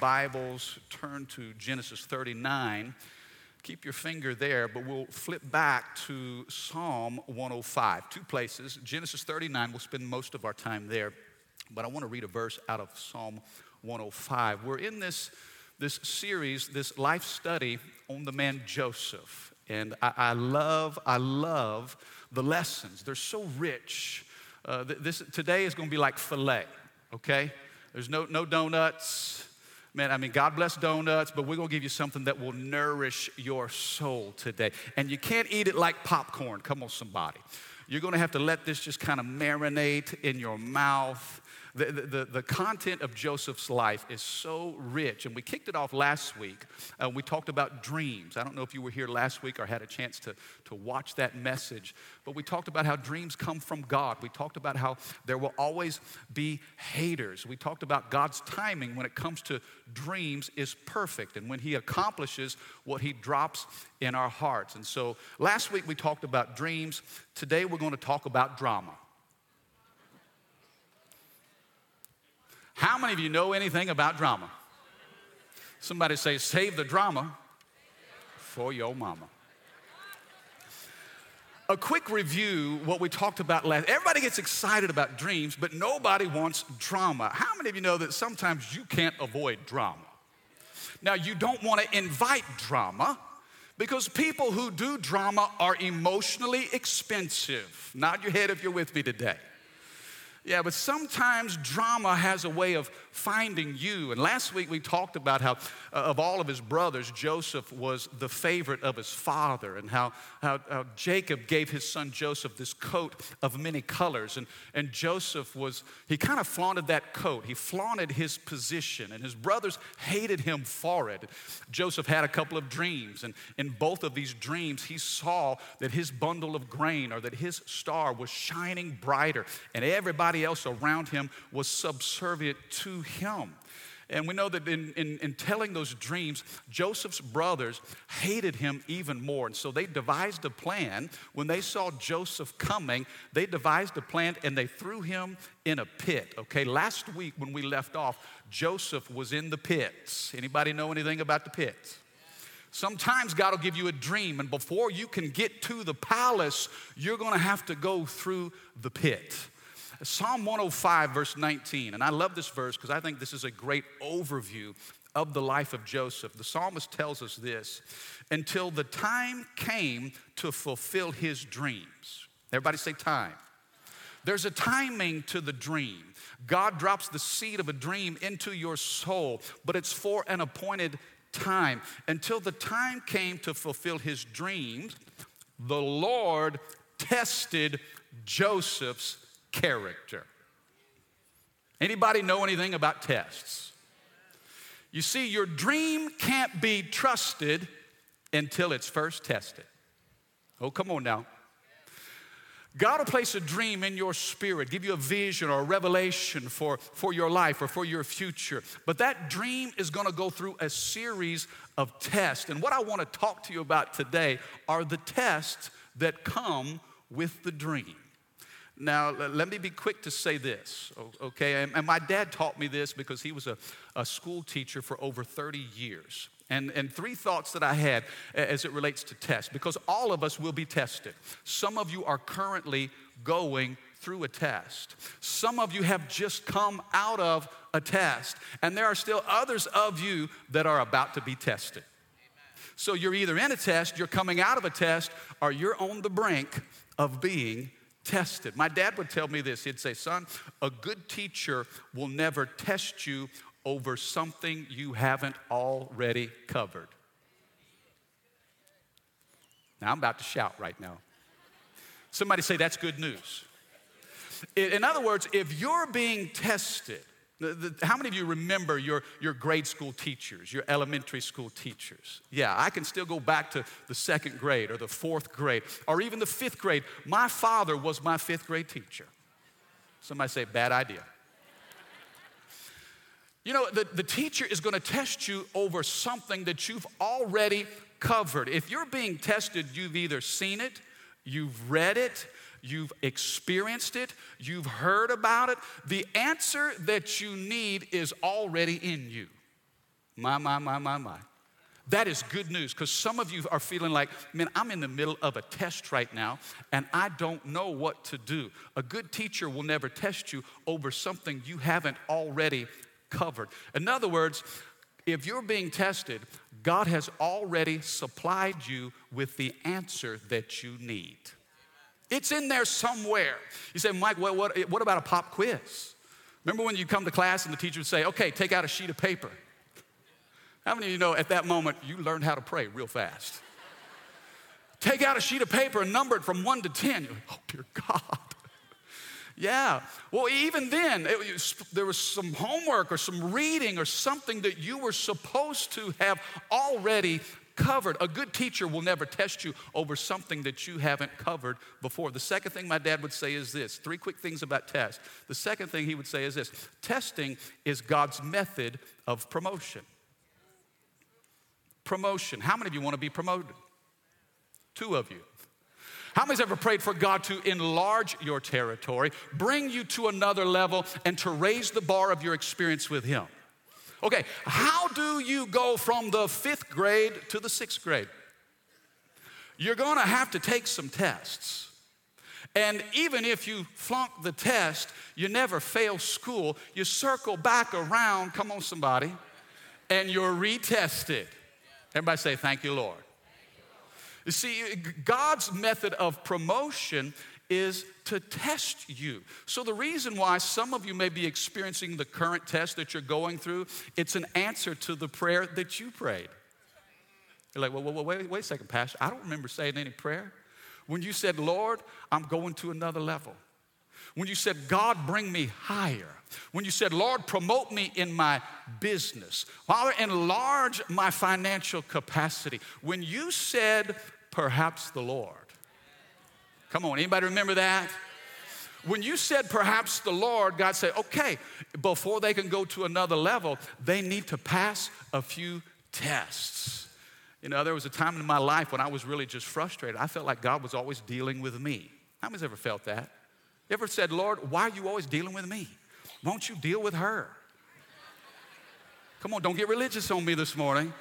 Bibles, turn to Genesis 39. Keep your finger there, but we'll flip back to Psalm 105. Two places. Genesis 39, we'll spend most of our time there, but I want to read a verse out of Psalm 105. We're in this, this series, this life study on the man Joseph. And I, I love, I love the lessons. They're so rich. Uh, this, today is going to be like filet, okay? There's no, no donuts, Man, I mean, God bless donuts, but we're gonna give you something that will nourish your soul today. And you can't eat it like popcorn. Come on, somebody. You're gonna have to let this just kind of marinate in your mouth. The, the, the, content of Joseph's life is so rich. And we kicked it off last week. Uh, we talked about dreams. I don't know if you were here last week or had a chance to, to watch that message, but we talked about how dreams come from God. We talked about how there will always be haters. We talked about God's timing when it comes to dreams is perfect and when He accomplishes what He drops in our hearts. And so last week we talked about dreams. Today we're going to talk about drama. How many of you know anything about drama? Somebody say, save the drama for your mama. A quick review, what we talked about last. Everybody gets excited about dreams, but nobody wants drama. How many of you know that sometimes you can't avoid drama? Now, you don't want to invite drama because people who do drama are emotionally expensive. Nod your head if you're with me today. Yeah, but sometimes drama has a way of finding you. And last week we talked about how, uh, of all of his brothers, Joseph was the favorite of his father, and how, how, how, Jacob gave his son Joseph this coat of many colors. And, and Joseph was, he kind of flaunted that coat. He flaunted his position, and his brothers hated him for it. Joseph had a couple of dreams, and in both of these dreams, he saw that his bundle of grain or that his star was shining brighter, and everybody else around him was subservient to him. And we know that in, in, in, telling those dreams, Joseph's brothers hated him even more. And so they devised a plan. When they saw Joseph coming, they devised a plan and they threw him in a pit. Okay, last week when we left off, Joseph was in the pits. Anybody know anything about the pits? Sometimes God will give you a dream, and before you can get to the palace, you're gonna have to go through the pit. Psalm 105, verse 19, and I love this verse because I think this is a great overview of the life of Joseph. The psalmist tells us this until the time came to fulfill his dreams. Everybody say time. There's a timing to the dream. God drops the seed of a dream into your soul, but it's for an appointed time. Until the time came to fulfill his dreams, the Lord tested Joseph's character. Anybody know anything about tests? You see, your dream can't be trusted until it's first tested. Oh, come on now. God will place a dream in your spirit, give you a vision or a revelation for, for your life or for your future. But that dream is going to go through a series of tests. And what I want to talk to you about today are the tests that come with the dream. Now, let me be quick to say this, okay? And my dad taught me this because he was a, a school teacher for over 30 years. And, and three thoughts that I had as it relates to tests, because all of us will be tested. Some of you are currently going through a test. Some of you have just come out of a test, and there are still others of you that are about to be tested. So you're either in a test, you're coming out of a test, or you're on the brink of being tested. My dad would tell me this he'd say, Son, a good teacher will never test you over something you haven't already covered. Now, I'm about to shout right now. Somebody say, That's good news. In other words, if you're being tested, The, the, how many of you remember your, your grade school teachers, your elementary school teachers? Yeah, I can still go back to the second grade or the fourth grade or even the fifth grade. My father was my fifth grade teacher. Somebody say, bad idea. You know, the, the teacher is going to test you over something that you've already covered. If you're being tested, you've either seen it, you've read it, you've experienced it, you've heard about it. The answer that you need is already in you. My, my, my, my, my. That is good news because some of you are feeling like, man, I'm in the middle of a test right now and I don't know what to do. A good teacher will never test you over something you haven't already covered. In other words, if you're being tested, God has already supplied you with the answer that you need. It's in there somewhere. You say, Mike, what, what, what about a pop quiz? Remember when you come to class and the teacher would say, okay, take out a sheet of paper. How many of you know at that moment you learned how to pray real fast? take out a sheet of paper and number it from one to 10. You're like, oh, dear God. Yeah. Well, even then, it, there was some homework or some reading or something that you were supposed to have already covered. A good teacher will never test you over something that you haven't covered before. The second thing my dad would say is this three quick things about test. The second thing he would say is this testing is God's method of promotion. Promotion. How many of you want to be promoted? Two of you. How many's ever prayed for God to enlarge your territory, bring you to another level, and to raise the bar of your experience with Him? Okay, how do you go from the fifth grade to the sixth grade? You're gonna have to take some tests. And even if you flunk the test, you never fail school, you circle back around, come on, somebody, and you're retested. Everybody say, Thank you, Lord. You see, God's method of promotion is to test you. So the reason why some of you may be experiencing the current test that you're going through, it's an answer to the prayer that you prayed. You're like, well, well, wait, wait a second, Pastor. I don't remember saying any prayer. When you said, Lord, I'm going to another level. When you said, God, bring me higher. When you said, Lord, promote me in my business. Father, enlarge my financial capacity. When you said, perhaps the Lord, Come on, anybody remember that? When you said perhaps the Lord, God said, okay, before they can go to another level, they need to pass a few tests. You know, there was a time in my life when I was really just frustrated. I felt like God was always dealing with me. How many's ever felt that? You ever said, Lord, why are you always dealing with me? Won't you deal with her? Come on, don't get religious on me this morning.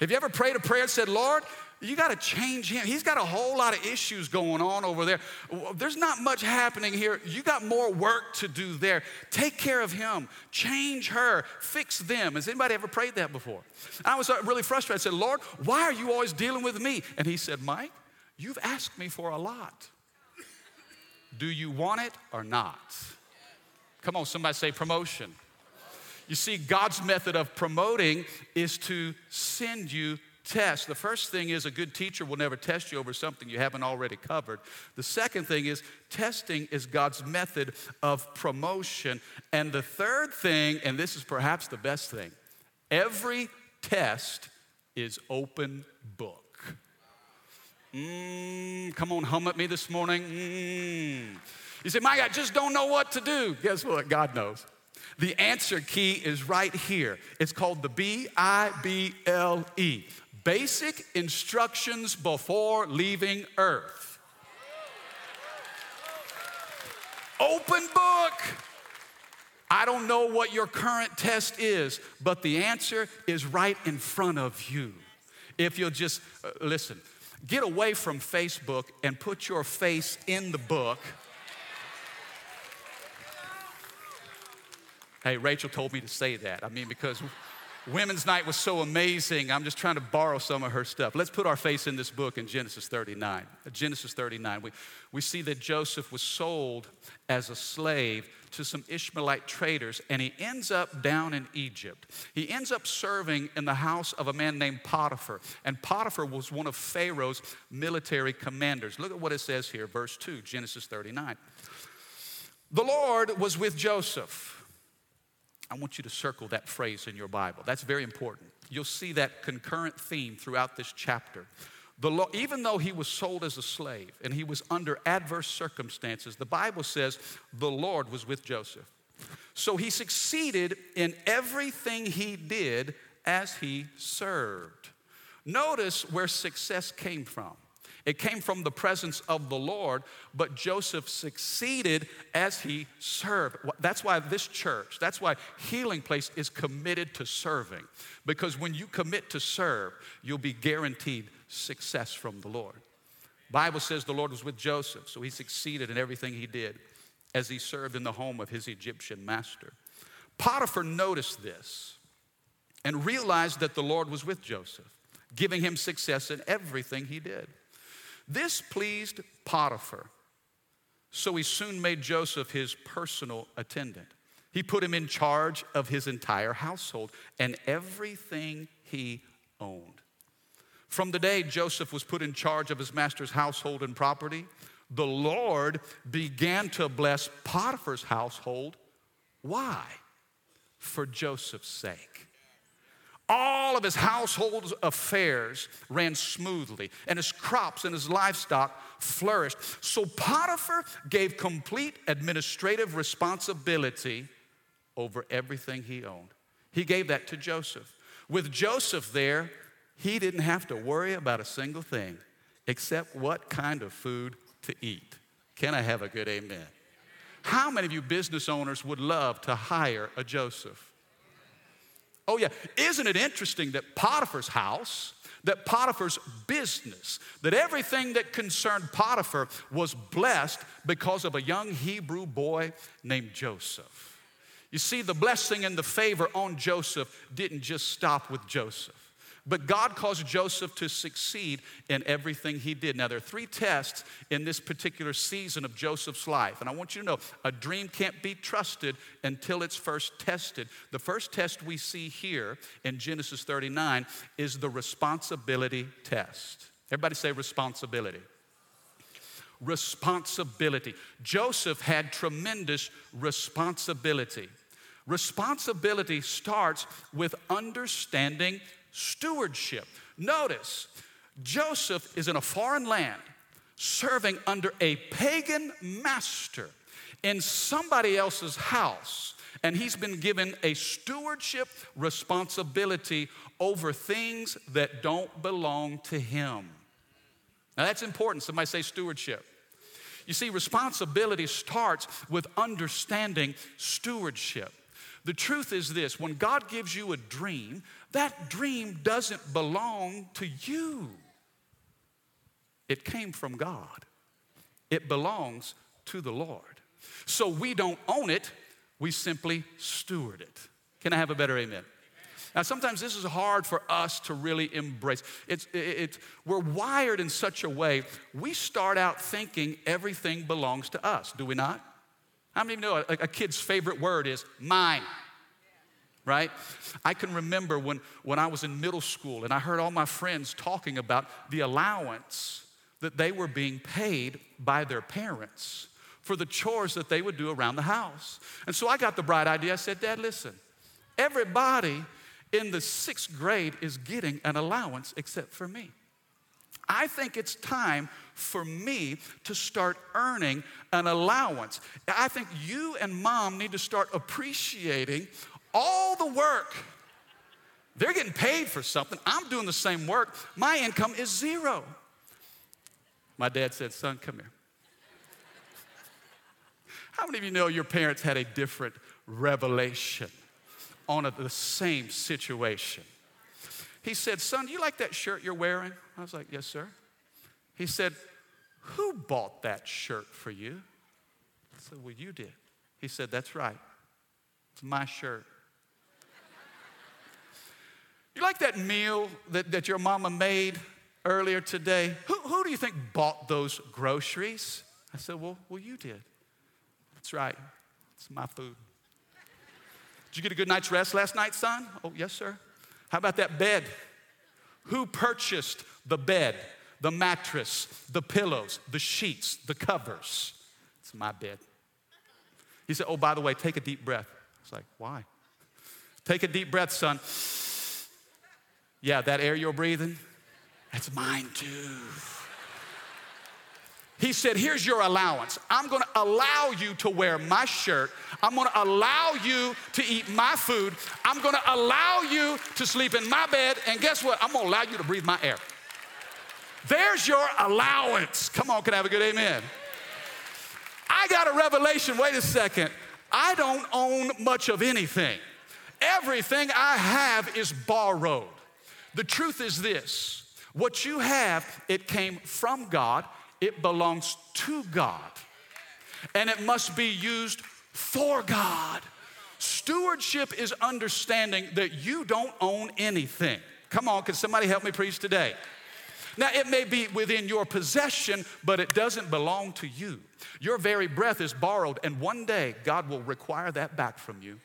Have you ever prayed a prayer and said, Lord, you got to change him. He's got a whole lot of issues going on over there. There's not much happening here. You got more work to do there. Take care of him, change her, fix them. Has anybody ever prayed that before? I was uh, really frustrated. I said, Lord, why are you always dealing with me? And he said, Mike, you've asked me for a lot. Do you want it or not? Come on, somebody say promotion. You see, God's method of promoting is to send you tests. The first thing is a good teacher will never test you over something you haven't already covered. The second thing is testing is God's method of promotion. And the third thing, and this is perhaps the best thing, every test is open book. Mm, come on, hum at me this morning. Mm. You say, Mike, I just don't know what to do. Guess what? God knows. The answer key is right here. It's called the B I B L E basic instructions before leaving earth. Open book. I don't know what your current test is, but the answer is right in front of you. If you'll just uh, listen, get away from Facebook and put your face in the book. Hey, Rachel told me to say that. I mean, because Women's Night was so amazing. I'm just trying to borrow some of her stuff. Let's put our face in this book in Genesis 39. Genesis 39. We, we see that Joseph was sold as a slave to some Ishmaelite traders, and he ends up down in Egypt. He ends up serving in the house of a man named Potiphar, and Potiphar was one of Pharaoh's military commanders. Look at what it says here, verse 2, Genesis 39. The Lord was with Joseph I want you to circle that phrase in your Bible. That's very important. You'll see that concurrent theme throughout this chapter. The even though he was sold as a slave and he was under adverse circumstances, the Bible says the Lord was with Joseph. So he succeeded in everything he did as he served. Notice where success came from. It came from the presence of the Lord, but Joseph succeeded as he served. That's why this church, that's why Healing Place is committed to serving. Because when you commit to serve, you'll be guaranteed success from the Lord. Bible says the Lord was with Joseph, so he succeeded in everything he did as he served in the home of his Egyptian master. Potiphar noticed this and realized that the Lord was with Joseph, giving him success in everything he did. This pleased Potiphar, so he soon made Joseph his personal attendant. He put him in charge of his entire household and everything he owned. From the day Joseph was put in charge of his master's household and property, the Lord began to bless Potiphar's household. Why? For Joseph's sake. All of his household affairs ran smoothly, and his crops and his livestock flourished. So Potiphar gave complete administrative responsibility over everything he owned. He gave that to Joseph. With Joseph there, he didn't have to worry about a single thing except what kind of food to eat. Can I have a good amen? How many of you business owners would love to hire a Joseph? Oh, yeah. Isn't it interesting that Potiphar's house, that Potiphar's business, that everything that concerned Potiphar was blessed because of a young Hebrew boy named Joseph? You see, the blessing and the favor on Joseph didn't just stop with Joseph. But God caused Joseph to succeed in everything he did. Now, there are three tests in this particular season of Joseph's life. And I want you to know a dream can't be trusted until it's first tested. The first test we see here in Genesis 39 is the responsibility test. Everybody say responsibility responsibility. Joseph had tremendous responsibility. Responsibility starts with understanding stewardship. Notice, Joseph is in a foreign land serving under a pagan master in somebody else's house, and he's been given a stewardship responsibility over things that don't belong to him. Now that's important. Somebody say stewardship. You see, responsibility starts with understanding stewardship. The truth is this when God gives you a dream, that dream doesn't belong to you. It came from God, it belongs to the Lord. So we don't own it, we simply steward it. Can I have a better amen? Now, sometimes this is hard for us to really embrace. It's, it's, we're wired in such a way, we start out thinking everything belongs to us, do we not? Many of you know a, a kid's favorite word is mine? right? I can remember when, when I was in middle school and I heard all my friends talking about the allowance that they were being paid by their parents for the chores that they would do around the house. And so I got the bright idea. I said, Dad, listen, everybody in the sixth grade is getting an allowance except for me. I think it's time for me to start earning an allowance. I think you and mom need to start appreciating all the work. They're getting paid for something. I'm doing the same work. My income is zero. My dad said, Son, come here. How many of you know your parents had a different revelation on a, the same situation? He said, Son, do you like that shirt you're wearing? I was like, Yes, sir. He said, Who bought that shirt for you? I said, Well, you did. He said, That's right. It's my shirt. You like that meal that, that your mama made earlier today? Who, who do you think bought those groceries? I said, Well, well, you did. That's right. It's my food. Did you get a good night's rest last night, son? Oh, yes, sir. How about that bed? Who purchased the bed, the mattress, the pillows, the sheets, the covers? It's my bed. He said, Oh, by the way, take a deep breath. I was like, Why? Take a deep breath, son. Yeah, that air you're breathing, that's mine too. He said, Here's your allowance. I'm gonna allow you to wear my shirt. I'm gonna allow you to eat my food. I'm gonna allow you to sleep in my bed. And guess what? I'm gonna allow you to breathe my air. There's your allowance. Come on, can I have a good amen? I got a revelation. Wait a second. I don't own much of anything. Everything I have is borrowed. The truth is this what you have, it came from God, it belongs to God, and it must be used for God. Stewardship is understanding that you don't own anything. Come on, can somebody help me preach today? Now, it may be within your possession, but it doesn't belong to you. Your very breath is borrowed, and one day God will require that back from you.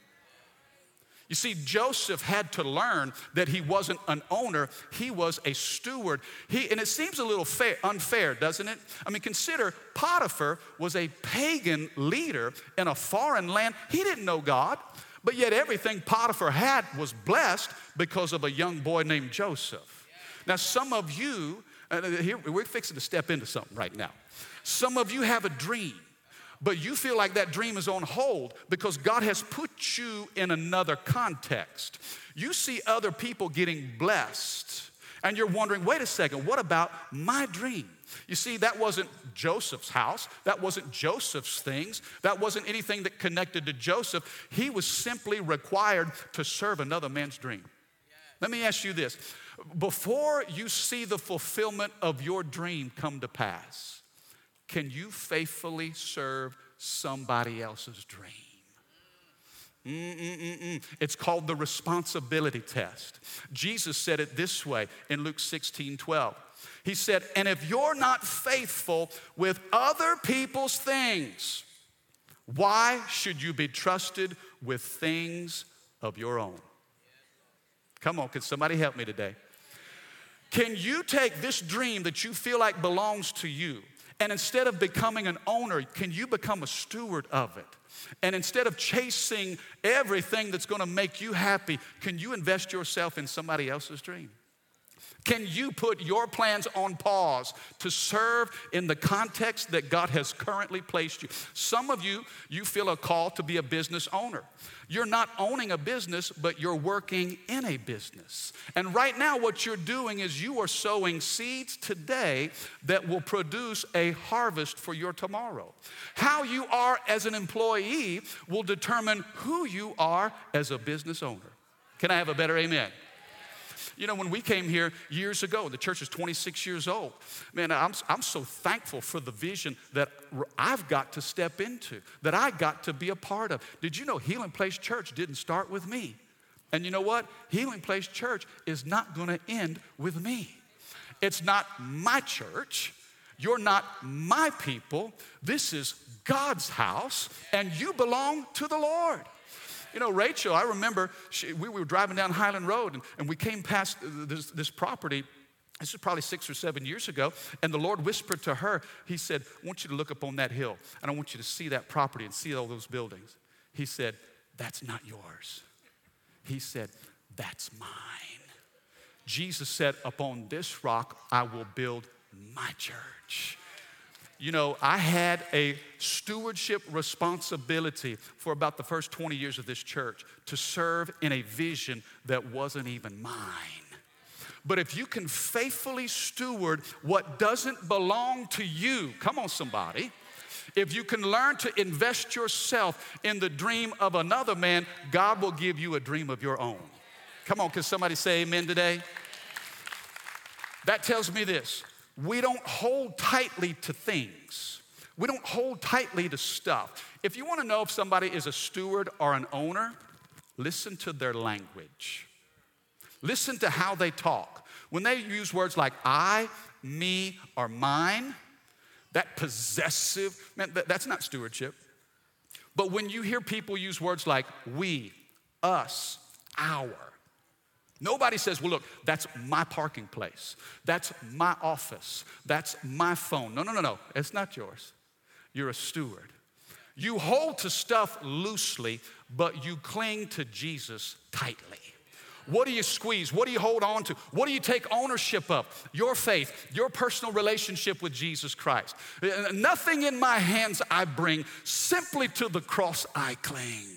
You see, Joseph had to learn that he wasn't an owner, he was a steward. He, and it seems a little fair, unfair, doesn't it? I mean, consider Potiphar was a pagan leader in a foreign land. He didn't know God, but yet everything Potiphar had was blessed because of a young boy named Joseph. Now, some of you, uh, here, we're fixing to step into something right now. Some of you have a dream but you feel like that dream is on hold because God has put you in another context. You see other people getting blessed, and you're wondering, wait a second, what about my dream? You see, that wasn't Joseph's house. That wasn't Joseph's things. That wasn't anything that connected to Joseph. He was simply required to serve another man's dream. Let me ask you this before you see the fulfillment of your dream come to pass, can you faithfully serve somebody else's dream? Mm-mm-mm-mm. It's called the responsibility test. Jesus said it this way in Luke 16 12. He said, And if you're not faithful with other people's things, why should you be trusted with things of your own? Come on, can somebody help me today? Can you take this dream that you feel like belongs to you and instead of becoming an owner, can you become a steward of it? And instead of chasing everything that's gonna make you happy, can you invest yourself in somebody else's dream? Can you put your plans on pause to serve in the context that God has currently placed you? Some of you, you feel a call to be a business owner. You're not owning a business, but you're working in a business. And right now, what you're doing is you are sowing seeds today that will produce a harvest for your tomorrow. How you are as an employee will determine who you are as a business owner. Can I have a better amen? You know, when we came here years ago, the church is 26 years old. Man, I'm, I'm so thankful for the vision that I've got to step into, that I got to be a part of. Did you know Healing Place Church didn't start with me? And you know what? Healing Place Church is not going to end with me. It's not my church. You're not my people. This is God's house, and you belong to the Lord. You know, Rachel, I remember she, we were driving down Highland Road and, and we came past this, this property. This is probably six or seven years ago, and the Lord whispered to her, He said, I want you to look up on that hill, and I want you to see that property and see all those buildings. He said, That's not yours. He said, That's mine. Jesus said, Upon this rock I will build my church. You know, I had a stewardship responsibility for about the first 20 years of this church to serve in a vision that wasn't even mine. But if you can faithfully steward what doesn't belong to you, come on, somebody. If you can learn to invest yourself in the dream of another man, God will give you a dream of your own. Come on, can somebody say amen today? That tells me this we don't hold tightly to things. We don't hold tightly to stuff. If you want to know if somebody is a steward or an owner, listen to their language. Listen to how they talk. When they use words like I, me, or mine, that possessive, man, that, that's not stewardship. But when you hear people use words like we, us, our, Nobody says, well, look, that's my parking place. That's my office. That's my phone. No, no, no, no. It's not yours. You're a steward. You hold to stuff loosely, but you cling to Jesus tightly. What do you squeeze? What do you hold on to? What do you take ownership of? Your faith, your personal relationship with Jesus Christ. Nothing in my hands I bring, simply to the cross I cling.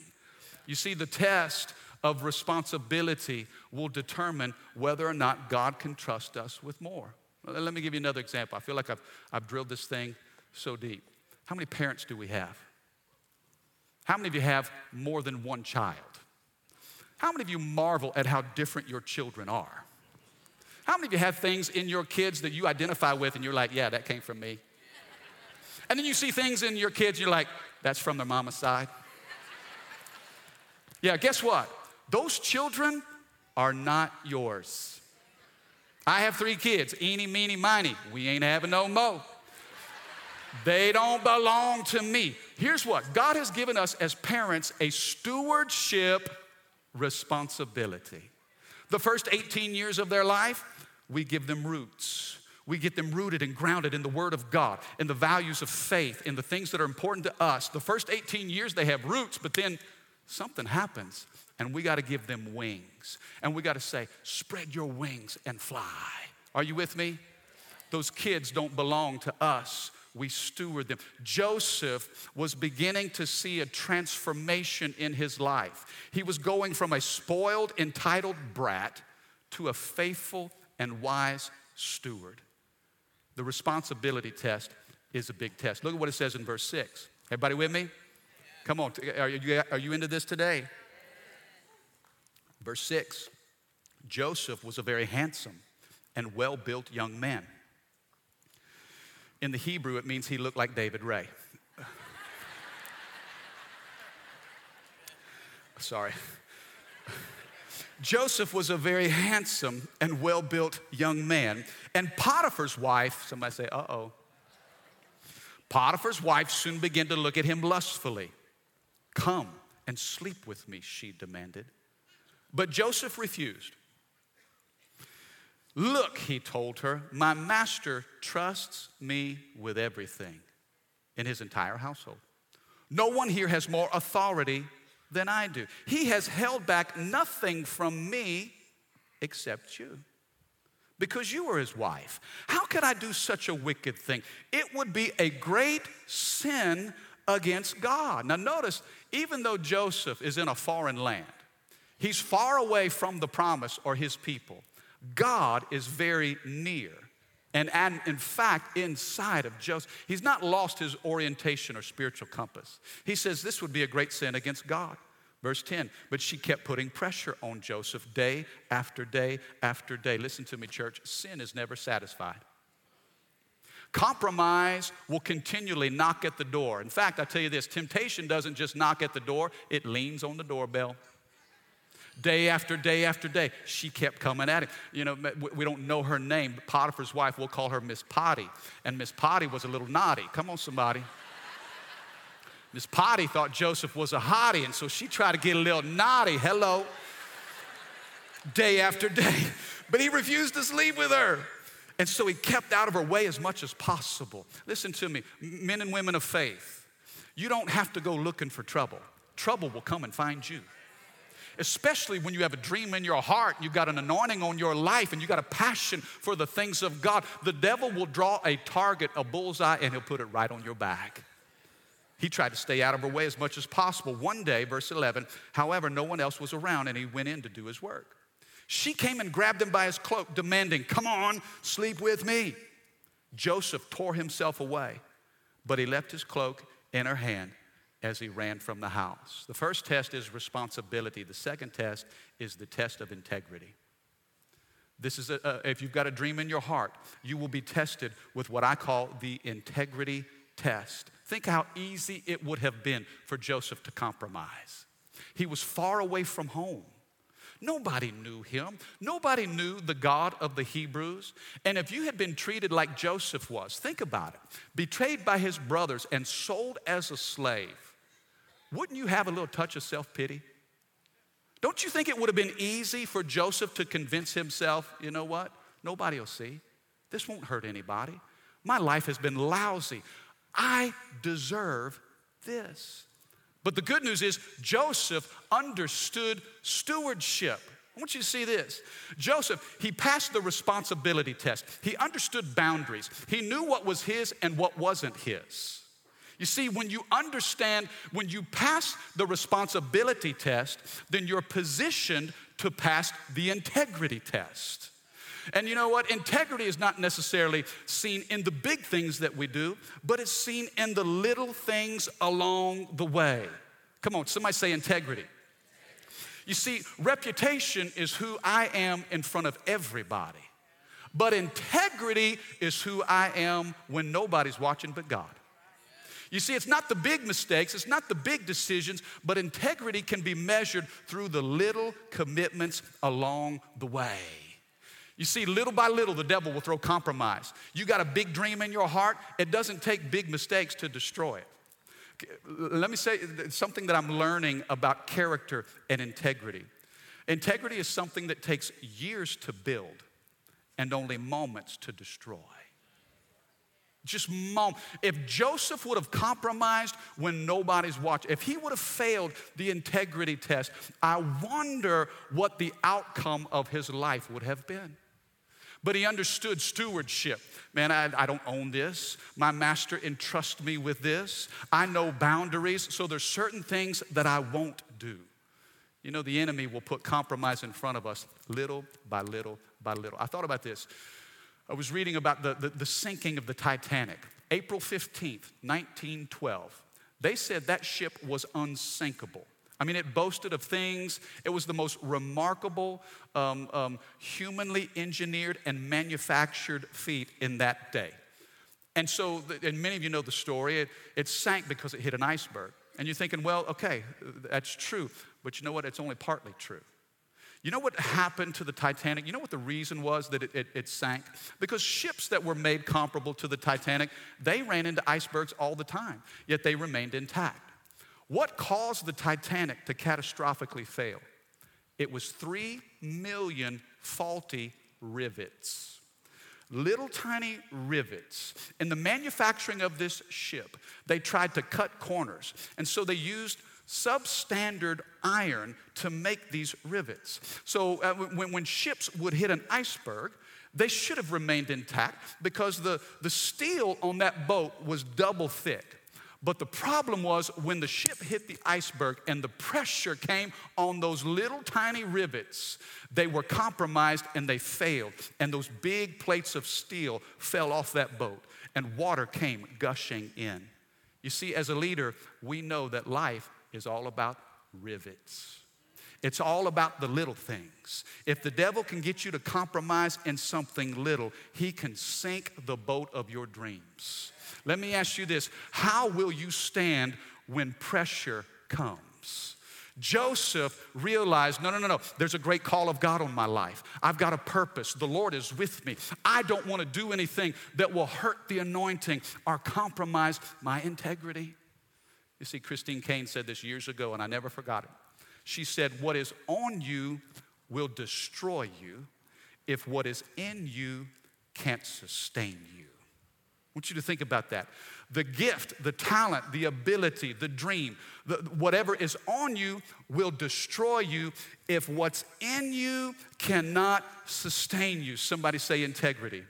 You see, the test of responsibility will determine whether or not God can trust us with more. Let me give you another example. I feel like I've, I've drilled this thing so deep. How many parents do we have? How many of you have more than one child? How many of you marvel at how different your children are? How many of you have things in your kids that you identify with and you're like, yeah, that came from me? And then you see things in your kids, you're like, that's from their mama's side. Yeah, guess what? Those children are not yours. I have three kids, eeny, meeny, miny. We ain't having no mo. They don't belong to me. Here's what God has given us as parents a stewardship responsibility. The first 18 years of their life, we give them roots. We get them rooted and grounded in the Word of God, in the values of faith, in the things that are important to us. The first 18 years, they have roots, but then something happens, and we got to give them wings. And we got to say, spread your wings and fly. Are you with me? Those kids don't belong to us we steward them. Joseph was beginning to see a transformation in his life. He was going from a spoiled, entitled brat to a faithful and wise steward. The responsibility test is a big test. Look at what it says in verse 6. Everybody with me? Come on, are you, are you into this today? Verse 6 Joseph was a very handsome and well built young man. In the Hebrew, it means he looked like David Ray. Sorry. Joseph was a very handsome and well built young man. And Potiphar's wife, somebody say, uh oh. Potiphar's wife soon began to look at him lustfully. Come and sleep with me, she demanded. But Joseph refused. Look, he told her, my master trusts me with everything in his entire household. No one here has more authority than I do. He has held back nothing from me except you. Because you are his wife. How could I do such a wicked thing? It would be a great sin against God. Now, notice, even though Joseph is in a foreign land, he's far away from the promise or his people. God is very near. And, and in fact, inside of Joseph, he's not lost his orientation or spiritual compass. He says this would be a great sin against God. Verse 10, but she kept putting pressure on Joseph day after day after day. Listen to me, church, sin is never satisfied. Compromise will continually knock at the door. In fact, I tell you this temptation doesn't just knock at the door, it leans on the doorbell day after day after day. She kept coming at him. You know, we don't know her name, but Potiphar's wife, we'll call her Miss Potty. And Miss Potty was a little naughty. Come on, somebody. Miss Potty thought Joseph was a hottie, and so she tried to get a little naughty. Hello. Day after day. But he refused to sleep with her. And so he kept out of her way as much as possible. Listen to me, men and women of faith, you don't have to go looking for trouble. Trouble will come and find you especially when you have a dream in your heart, you've got an anointing on your life, and you've got a passion for the things of God. The devil will draw a target, a bullseye, and he'll put it right on your back. He tried to stay out of her way as much as possible. One day, verse 11, however, no one else was around, and he went in to do his work. She came and grabbed him by his cloak, demanding, Come on, sleep with me. Joseph tore himself away, but he left his cloak in her hand as he ran from the house. The first test is responsibility, the second test is the test of integrity. This is a, if you've got a dream in your heart, you will be tested with what I call the integrity test. Think how easy it would have been for Joseph to compromise. He was far away from home. Nobody knew him. Nobody knew the God of the Hebrews. And if you had been treated like Joseph was, think about it betrayed by his brothers and sold as a slave, wouldn't you have a little touch of self pity? Don't you think it would have been easy for Joseph to convince himself, you know what? Nobody will see. This won't hurt anybody. My life has been lousy. I deserve this. But the good news is Joseph understood stewardship. I want you to see this. Joseph, he passed the responsibility test. He understood boundaries. He knew what was his and what wasn't his. You see, when you understand, when you pass the responsibility test, then you're positioned to pass the integrity test. And you know what? Integrity is not necessarily seen in the big things that we do, but it's seen in the little things along the way. Come on, somebody say integrity. You see, reputation is who I am in front of everybody, but integrity is who I am when nobody's watching but God. You see, it's not the big mistakes, it's not the big decisions, but integrity can be measured through the little commitments along the way. You see, little by little, the devil will throw compromise. You got a big dream in your heart, it doesn't take big mistakes to destroy it. Let me say something that I'm learning about character and integrity. Integrity is something that takes years to build and only moments to destroy. Just mom. If Joseph would have compromised when nobody's watching, if he would have failed the integrity test, I wonder what the outcome of his life would have been. But he understood stewardship. Man, I, I, don't own this. My master entrusts me with this. I know boundaries, so there's certain things that I won't do. You know, the enemy will put compromise in front of us little by little by little. I thought about this. I was reading about the, the, the sinking of the Titanic, April 15th, 1912. They said that ship was unsinkable. I mean, it boasted of things. It was the most remarkable, um, um, humanly engineered and manufactured feat in that day. And so, and many of you know the story, it, it sank because it hit an iceberg. And you're thinking, well, okay, that's true. But you know what? It's only partly true. You know what happened to the Titanic? You know what the reason was that it, it, it, sank? Because ships that were made comparable to the Titanic, they ran into icebergs all the time, yet they remained intact. What caused the Titanic to catastrophically fail? It was three million faulty rivets. Little tiny rivets. In the manufacturing of this ship, they tried to cut corners. And so they used substandard iron to make these rivets. So uh, when, when ships would hit an iceberg, they should have remained intact because the, the steel on that boat was double thick. But the problem was when the ship hit the iceberg and the pressure came on those little tiny rivets, they were compromised and they failed. And those big plates of steel fell off that boat and water came gushing in. You see, as a leader, we know that life is all about rivets. It's all about the little things. If the devil can get you to compromise in something little, he can sink the boat of your dreams. Let me ask you this How will you stand when pressure comes? Joseph realized, no, no, no, no, there's a great call of God on my life. I've got a purpose. The Lord is with me. I don't want to do anything that will hurt the anointing or compromise my integrity. You see, Christine Caine said this years ago, and I never forgot it. She said, What is on you will destroy you if what is in you can't sustain you. I want you to think about that. The gift, the talent, the ability, the dream, the, whatever is on you will destroy you if what's in you cannot sustain you. Somebody say integrity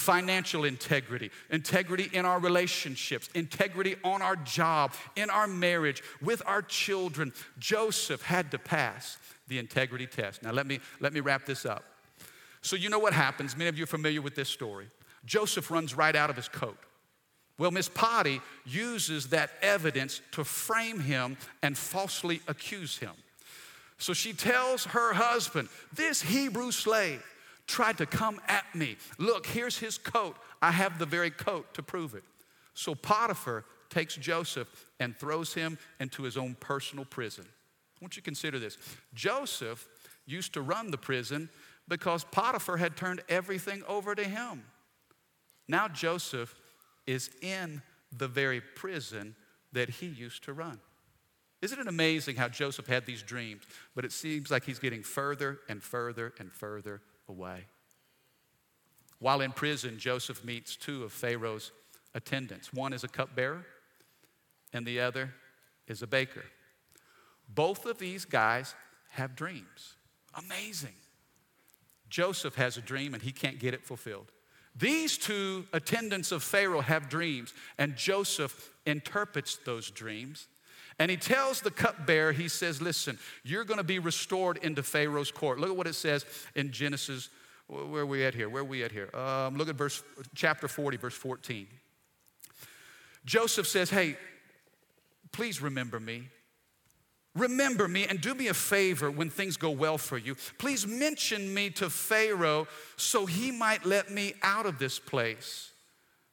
financial integrity, integrity in our relationships, integrity on our job, in our marriage, with our children. Joseph had to pass the integrity test. Now, let me, let me wrap this up. So, you know what happens. Many of you are familiar with this story. Joseph runs right out of his coat. Well, Miss Potty uses that evidence to frame him and falsely accuse him. So she tells her husband, This Hebrew slave tried to come at me. Look, here's his coat. I have the very coat to prove it. So Potiphar takes Joseph and throws him into his own personal prison. I want you to consider this. Joseph used to run the prison because Potiphar had turned everything over to him. Now Joseph is in the very prison that he used to run. Isn't it amazing how Joseph had these dreams, but it seems like he's getting further and further and further away. While in prison, Joseph meets two of Pharaoh's attendants. One is a cupbearer, and the other is a baker. Both of these guys have dreams. Amazing. Joseph has a dream and he can't get it fulfilled. These two attendants of Pharaoh have dreams, and Joseph interprets those dreams. And he tells the cupbearer, he says, Listen, you're going to be restored into Pharaoh's court. Look at what it says in Genesis. Where are we at here? Where are we at here? Um, look at verse, chapter 40, verse 14. Joseph says, Hey, please remember me. Remember me and do me a favor when things go well for you. Please mention me to Pharaoh so he might let me out of this place.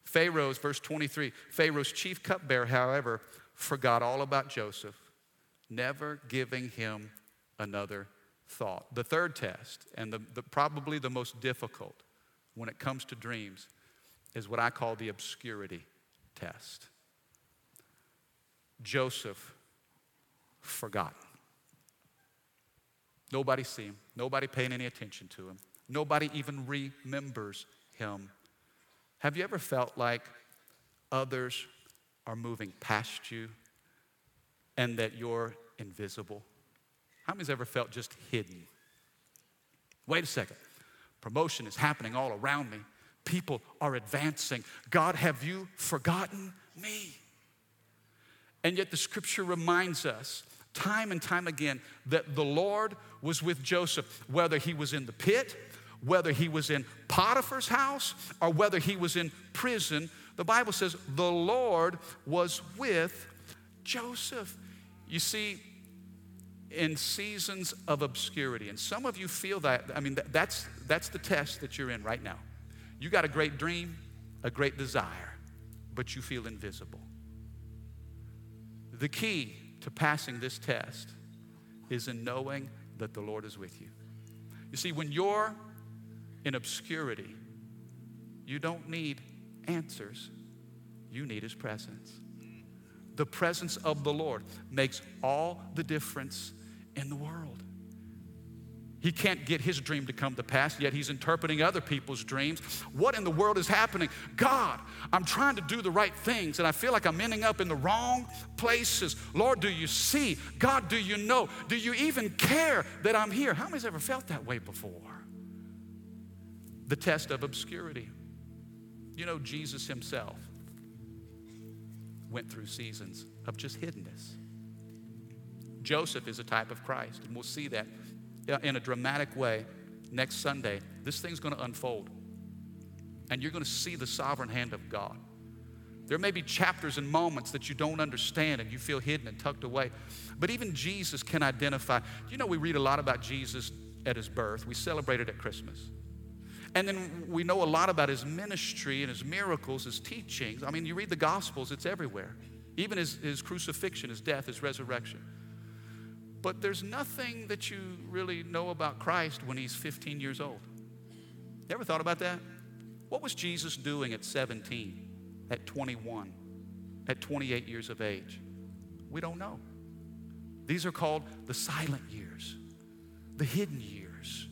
Pharaoh's, verse 23, Pharaoh's chief cupbearer, however, forgot all about Joseph, never giving him another thought. The third test, and the, the, probably the most difficult when it comes to dreams, is what I call the obscurity test. Joseph forgotten. Nobody see him, nobody paying any attention to him, nobody even remembers him. Have you ever felt like others are moving past you and that you're invisible? How many's ever felt just hidden? Wait a second. Promotion is happening all around me. People are advancing. God, have you forgotten me? And yet the scripture reminds us time and time again that the Lord was with Joseph, whether he was in the pit, whether he was in Potiphar's house, or whether he was in prison. The Bible says the Lord was with Joseph. You see, in seasons of obscurity, and some of you feel that, I mean, that's, that's the test that you're in right now. You got a great dream, a great desire, but you feel invisible. The key to passing this test is in knowing that the Lord is with you. You see, when you're in obscurity, you don't need answers, you need His presence. The presence of the Lord makes all the difference in the world. He can't get his dream to come to pass, yet he's interpreting other people's dreams. What in the world is happening? God, I'm trying to do the right things, and I feel like I'm ending up in the wrong places. Lord, do you see? God, do you know? Do you even care that I'm here? How many's ever felt that way before? The test of obscurity. You know, Jesus himself went through seasons of just hiddenness. Joseph is a type of Christ, and we'll see that uh, in a dramatic way next Sunday. This thing's going to unfold, and you're going to see the sovereign hand of God. There may be chapters and moments that you don't understand and you feel hidden and tucked away. But even Jesus can identify. You know, we read a lot about Jesus at his birth, we celebrate it at Christmas. And then we know a lot about his ministry and his miracles, his teachings. I mean, you read the Gospels, it's everywhere. Even his, his crucifixion, his death, his resurrection. But there's nothing that you really know about Christ when he's 15 years old. You ever thought about that? What was Jesus doing at 17, at 21, at 28 years of age? We don't know. These are called the silent years, the hidden years.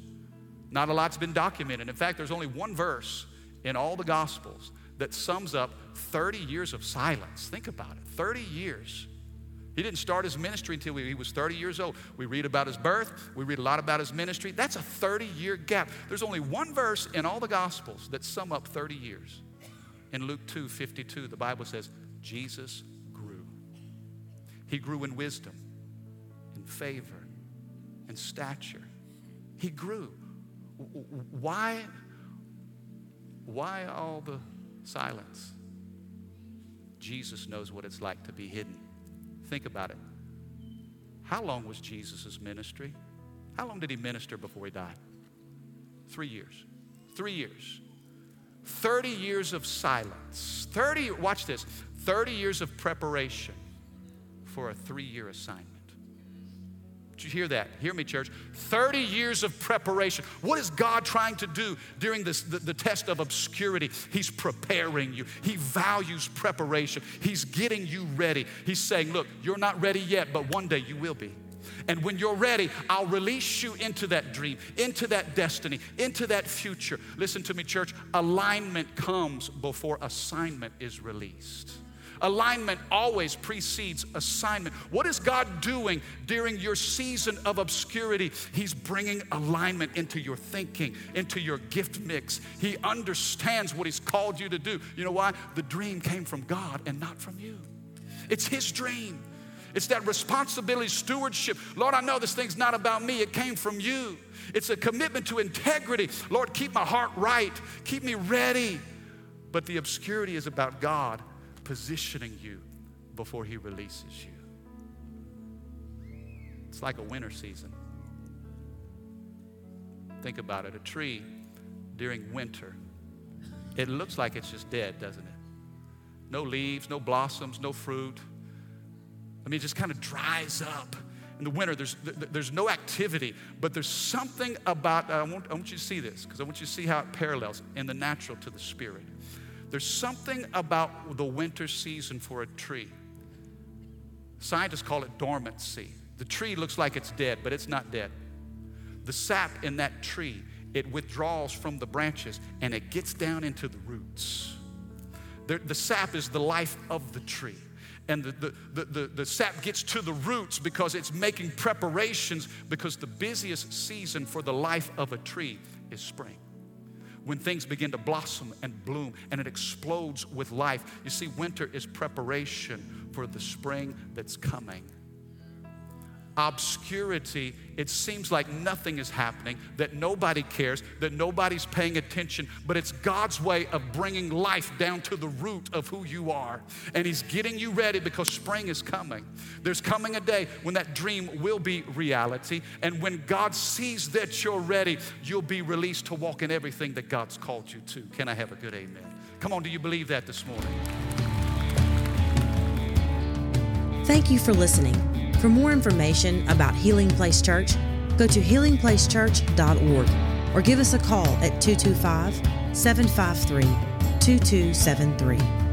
Not a lot's been documented. In fact, there's only one verse in all the Gospels that sums up 30 years of silence. Think about it 30 years he didn't start his ministry until he was 30 years old. We read about his birth, we read a lot about his ministry. That's a 30 year gap. There's only one verse in all the Gospels that sum up 30 years. In Luke 2 52, the Bible says, Jesus grew. He grew in wisdom, in favor, in stature. He grew. Why, why all the silence? Jesus knows what it's like to be hidden. Think about it. How long was Jesus' ministry? How long did he minister before he died? Three years. Three years. 30 years of silence. 30, watch this, 30 years of preparation for a three year assignment. Did you hear that? Hear me, church. 30 years of preparation. What is God trying to do during this, the, the test of obscurity? He's preparing you. He values preparation. He's getting you ready. He's saying, Look, you're not ready yet, but one day you will be. And when you're ready, I'll release you into that dream, into that destiny, into that future. Listen to me, church. Alignment comes before assignment is released. Alignment always precedes assignment. What is God doing during your season of obscurity? He's bringing alignment into your thinking, into your gift mix. He understands what He's called you to do. You know why? The dream came from God and not from you. It's His dream. It's that responsibility, stewardship. Lord, I know this thing's not about me, it came from you. It's a commitment to integrity. Lord, keep my heart right, keep me ready. But the obscurity is about God positioning you before He releases you. It's like a winter season. Think about it a tree during winter, it looks like it's just dead, doesn't it? No leaves, no blossoms, no fruit. I mean, it just kind of dries up. In the winter, there's, there's no activity, but there's something about, I want, I want you to see this because I want you to see how it parallels in the natural to the spirit. There's something about the winter season for a tree. Scientists call it dormancy. The tree looks like it's dead, but it's not dead. The sap in that tree, it withdraws from the branches and it gets down into the roots. The, the sap is the life of the tree and the, the, the, the, the sap gets to the roots because it's making preparations because the busiest season for the life of a tree is spring when things begin to blossom and bloom and it explodes with life. You see, winter is preparation for the spring that's coming obscurity, it seems like nothing is happening, that nobody cares, that nobody's paying attention, but it's God's way of bringing life down to the root of who you are. And He's getting you ready because spring is coming. There's coming a day when that dream will be reality. And when God sees that you're ready, you'll be released to walk in everything that God's called you to. Can I have a good amen? Come on, do you believe that this morning? Thank you for listening. For more information about Healing Place Church, go to healingplacechurch.org or give us a call at 225 753 2273.